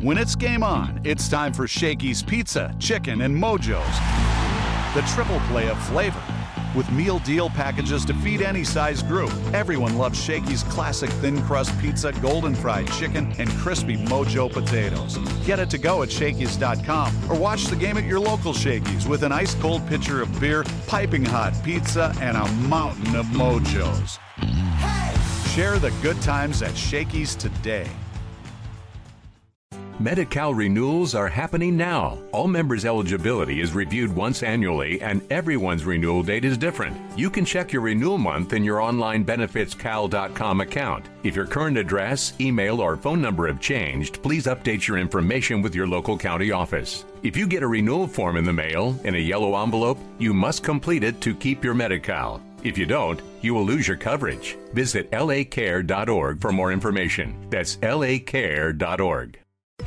When it's game on, it's time for Shakey's Pizza, Chicken, and Mojo's. The triple play of flavor. With meal deal packages to feed any size group, everyone loves Shakey's classic thin crust pizza, golden fried chicken, and crispy Mojo potatoes. Get it to go at Shakey's.com or watch the game at your local Shakey's with an ice cold pitcher of beer, piping hot pizza, and a mountain of Mojos. Share the good times at Shakey's today. Medi-Cal renewals are happening now. All members' eligibility is reviewed once annually, and everyone's renewal date is different. You can check your renewal month in your online benefitscal.com account. If your current address, email, or phone number have changed, please update your information with your local county office. If you get a renewal form in the mail in a yellow envelope, you must complete it to keep your Medi-Cal. If you don't, you will lose your coverage. Visit lacare.org for more information. That's lacare.org.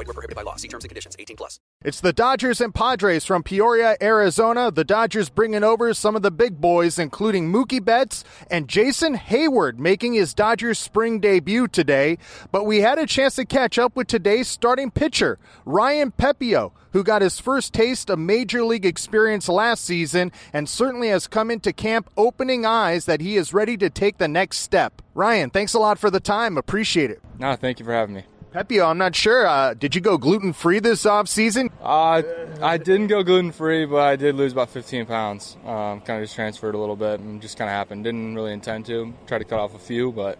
Void were prohibited by law. See terms and conditions. 18 plus. It's the Dodgers and Padres from Peoria, Arizona. The Dodgers bringing over some of the big boys, including Mookie Betts and Jason Heyward, making his Dodgers spring debut today. But we had a chance to catch up with today's starting pitcher, Ryan Pepiot who got his first taste of major league experience last season and certainly has come into camp opening eyes that he is ready to take the next step. Ryan, thanks a lot for the time. Appreciate it. No, thank you for having me. Pepiot, I'm not sure. Uh, did you go gluten free this off season? Uh, I didn't go gluten free, but I did lose about 15 pounds. Um, kind of just transferred a little bit and just kind of happened. Didn't really intend to. Tried to cut off a few, but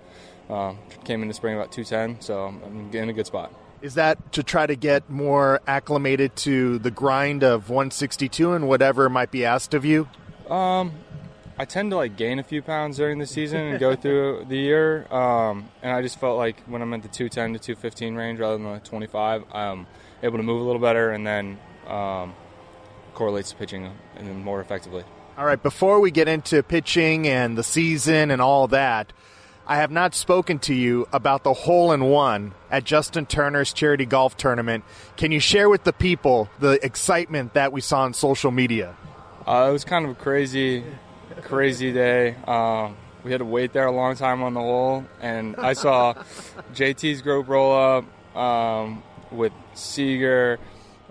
um, came into spring about 210, so I'm in a good spot. Is that to try to get more acclimated to the grind of 162 and whatever might be asked of you? Um, I tend to like gain a few pounds during the season and go through the year. Um, and I just felt like when I'm at the 210 to 215 range rather than the 25, I'm able to move a little better and then um, correlates to pitching and more effectively. All right, before we get into pitching and the season and all that, I have not spoken to you about the hole in one at Justin Turner's charity golf tournament. Can you share with the people the excitement that we saw on social media? Uh, it was kind of a crazy, crazy day. Um, we had to wait there a long time on the hole, and I saw JT's group roll up um, with Seager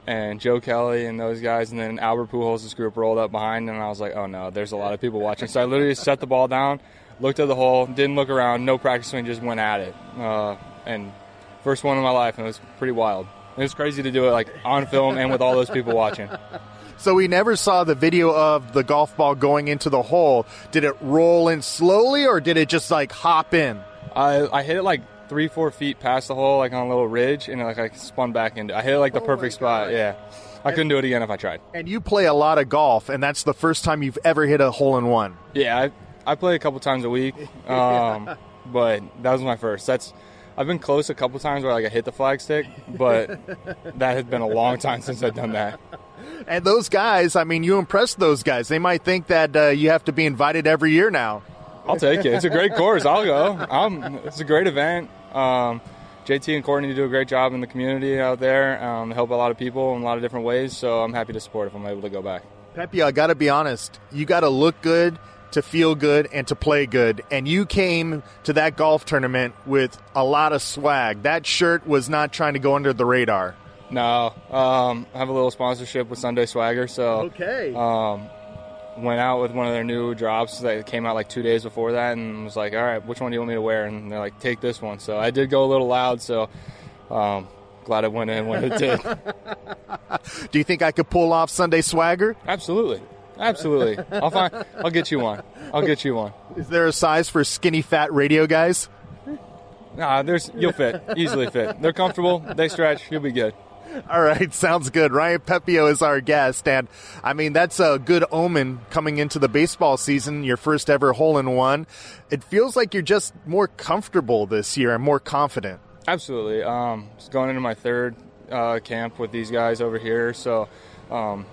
and Joe Kelly and those guys, and then Albert Pujols' group rolled up behind, and I was like, oh no, there's a lot of people watching. So I literally set the ball down looked at the hole, didn't look around, no practice swing, just went at it. Uh, and first one in my life, and it was pretty wild. It was crazy to do it like on film and with all those people watching. So we never saw the video of the golf ball going into the hole. Did it roll in slowly, or did it just like hop in? I, I hit it like three, four feet past the hole, like on a little ridge, and it, like I spun back into. I hit it like the oh perfect spot. Yeah, I couldn't do it again if I tried. And you play a lot of golf, and that's the first time you've ever hit a hole in one. Yeah, I, I play a couple times a week, um, but that was my first. That's I've been close a couple times where like I hit the flagstick, but that has been a long time since I've done that. And those guys, I mean, you impressed those guys. They might think that uh, you have to be invited every year now. I'll take it. It's a great course. I'll go. I'm, it's a great event. Um, JT and Courtney do a great job in the community out there. Um, help a lot of people in a lot of different ways. So I'm happy to support if I'm able to go back. Pepe, I got to be honest. You got to look good to feel good and to play good. And you came to that golf tournament with a lot of swag. That shirt was not trying to go under the radar. No, um, I have a little sponsorship with Sunday Swagger, so okay. Um, went out with one of their new drops that came out like two days before that, and was like, "All right, which one do you want me to wear?" And they're like, "Take this one." So I did go a little loud, so um, glad it went in when it did. do you think I could pull off Sunday Swagger? Absolutely. Absolutely. I'll find. I'll get you one. I'll get you one. Is there a size for skinny fat radio guys? Nah, there's you'll fit easily fit. They're comfortable. They stretch. You'll be good. All right, sounds good. Ryan Pepiot is our guest, and I mean that's a good omen coming into the baseball season. Your first ever hole in one. It feels like you're just more comfortable this year and more confident. Absolutely. Um, going into my third uh, camp with these guys over here, so um,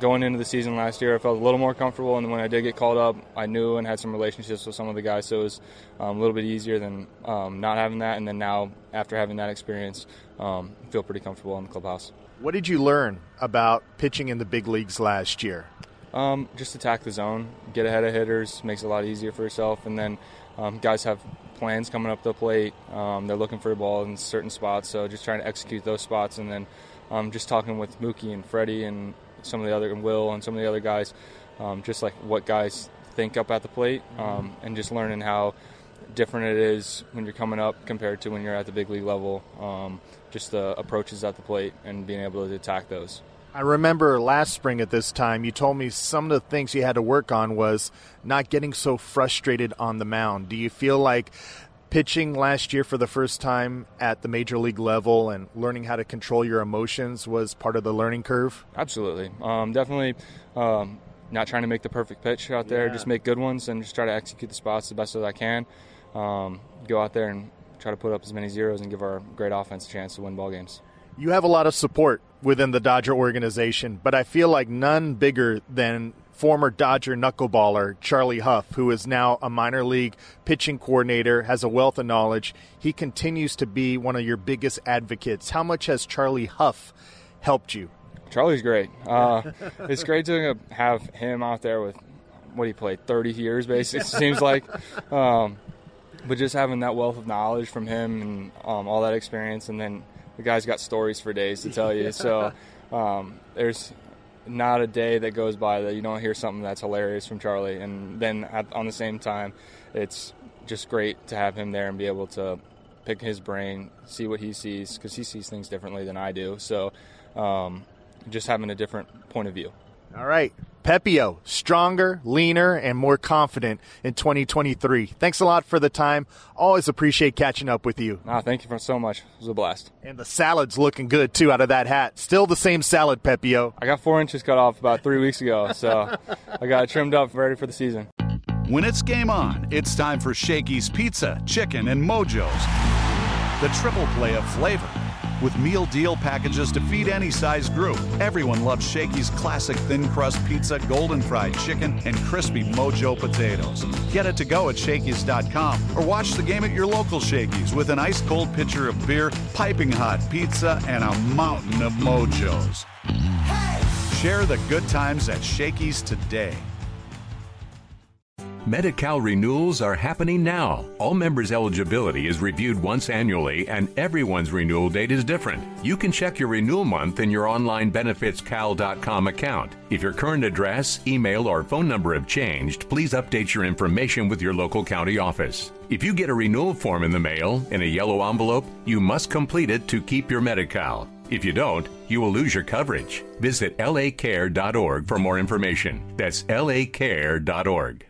going into the season last year, I felt a little more comfortable, and when I did get called up, I knew and had some relationships with some of the guys, so it was um, a little bit easier than um, not having that. And then now, after having that experience, um, I feel pretty comfortable in the clubhouse. What did you learn about pitching in the big leagues last year? Um, just attack the zone, get ahead of hitters, makes it a lot easier for yourself, and then um, guys have plans coming up the plate. Um, they're looking for a ball in certain spots, so just trying to execute those spots, and then um, just talking with Mookie and Freddie and some of the other and Will and some of the other guys, um, just like what guys think up at the plate, um, and just learning how different it is when you're coming up compared to when you're at the big league level. Um, just the approaches at the plate and being able to attack those. I remember last spring at this time, you told me some of the things you had to work on was not getting so frustrated on the mound. Do you feel like pitching last year for the first time at the major league level and learning how to control your emotions was part of the learning curve? Absolutely. Um, definitely um, not trying to make the perfect pitch out there, Yeah. just make good ones and just try to execute the spots the best as I can. Um, go out there and try to put up as many zeros and give our great offense a chance to win ball games. You have a lot of support within the Dodger organization, but I feel like none bigger than former Dodger knuckleballer Charlie Hough, who is now a minor league pitching coordinator, has a wealth of knowledge. He continues to be one of your biggest advocates. How much has Charlie Hough helped you? Charlie's great. Uh, it's great to have him out there with what he played 30 years, basically. It seems like, um, but just having that wealth of knowledge from him and um, all that experience, and then the guy's got stories for days to tell you. So um, there's not a day that goes by that you don't hear something that's hilarious from Charlie. And then at, on the same time, it's just great to have him there and be able to pick his brain, see what he sees, because he sees things differently than I do. So um, just having a different point of view. All right. Pepiot, stronger, leaner, and more confident in 2023. Thanks a lot for the time. Always appreciate catching up with you. Ah, thank you for so much. It was a blast. And the salad's looking good too out of that hat. Still the same salad, Pepiot. I got four inches cut off about three weeks ago, so I got it trimmed up ready for the season. When it's game on, it's time for Shakey's Pizza, Chicken, and Mojo's. The triple play of flavor. With meal deal packages to feed any size group, everyone loves Shakey's classic thin crust pizza, golden fried chicken, and crispy Mojo potatoes. Get it to go at Shakey's.com or watch the game at your local Shakey's with an ice cold pitcher of beer, piping hot pizza, and a mountain of Mojos. Share the good times at Shakey's today. Medi-Cal renewals are happening now. All members' eligibility is reviewed once annually, and everyone's renewal date is different. You can check your renewal month in your online benefitscal.com account. If your current address, email, or phone number have changed, please update your information with your local county office. If you get a renewal form in the mail in a yellow envelope, you must complete it to keep your Medi-Cal. If you don't, you will lose your coverage. Visit lacare.org for more information. That's lacare.org.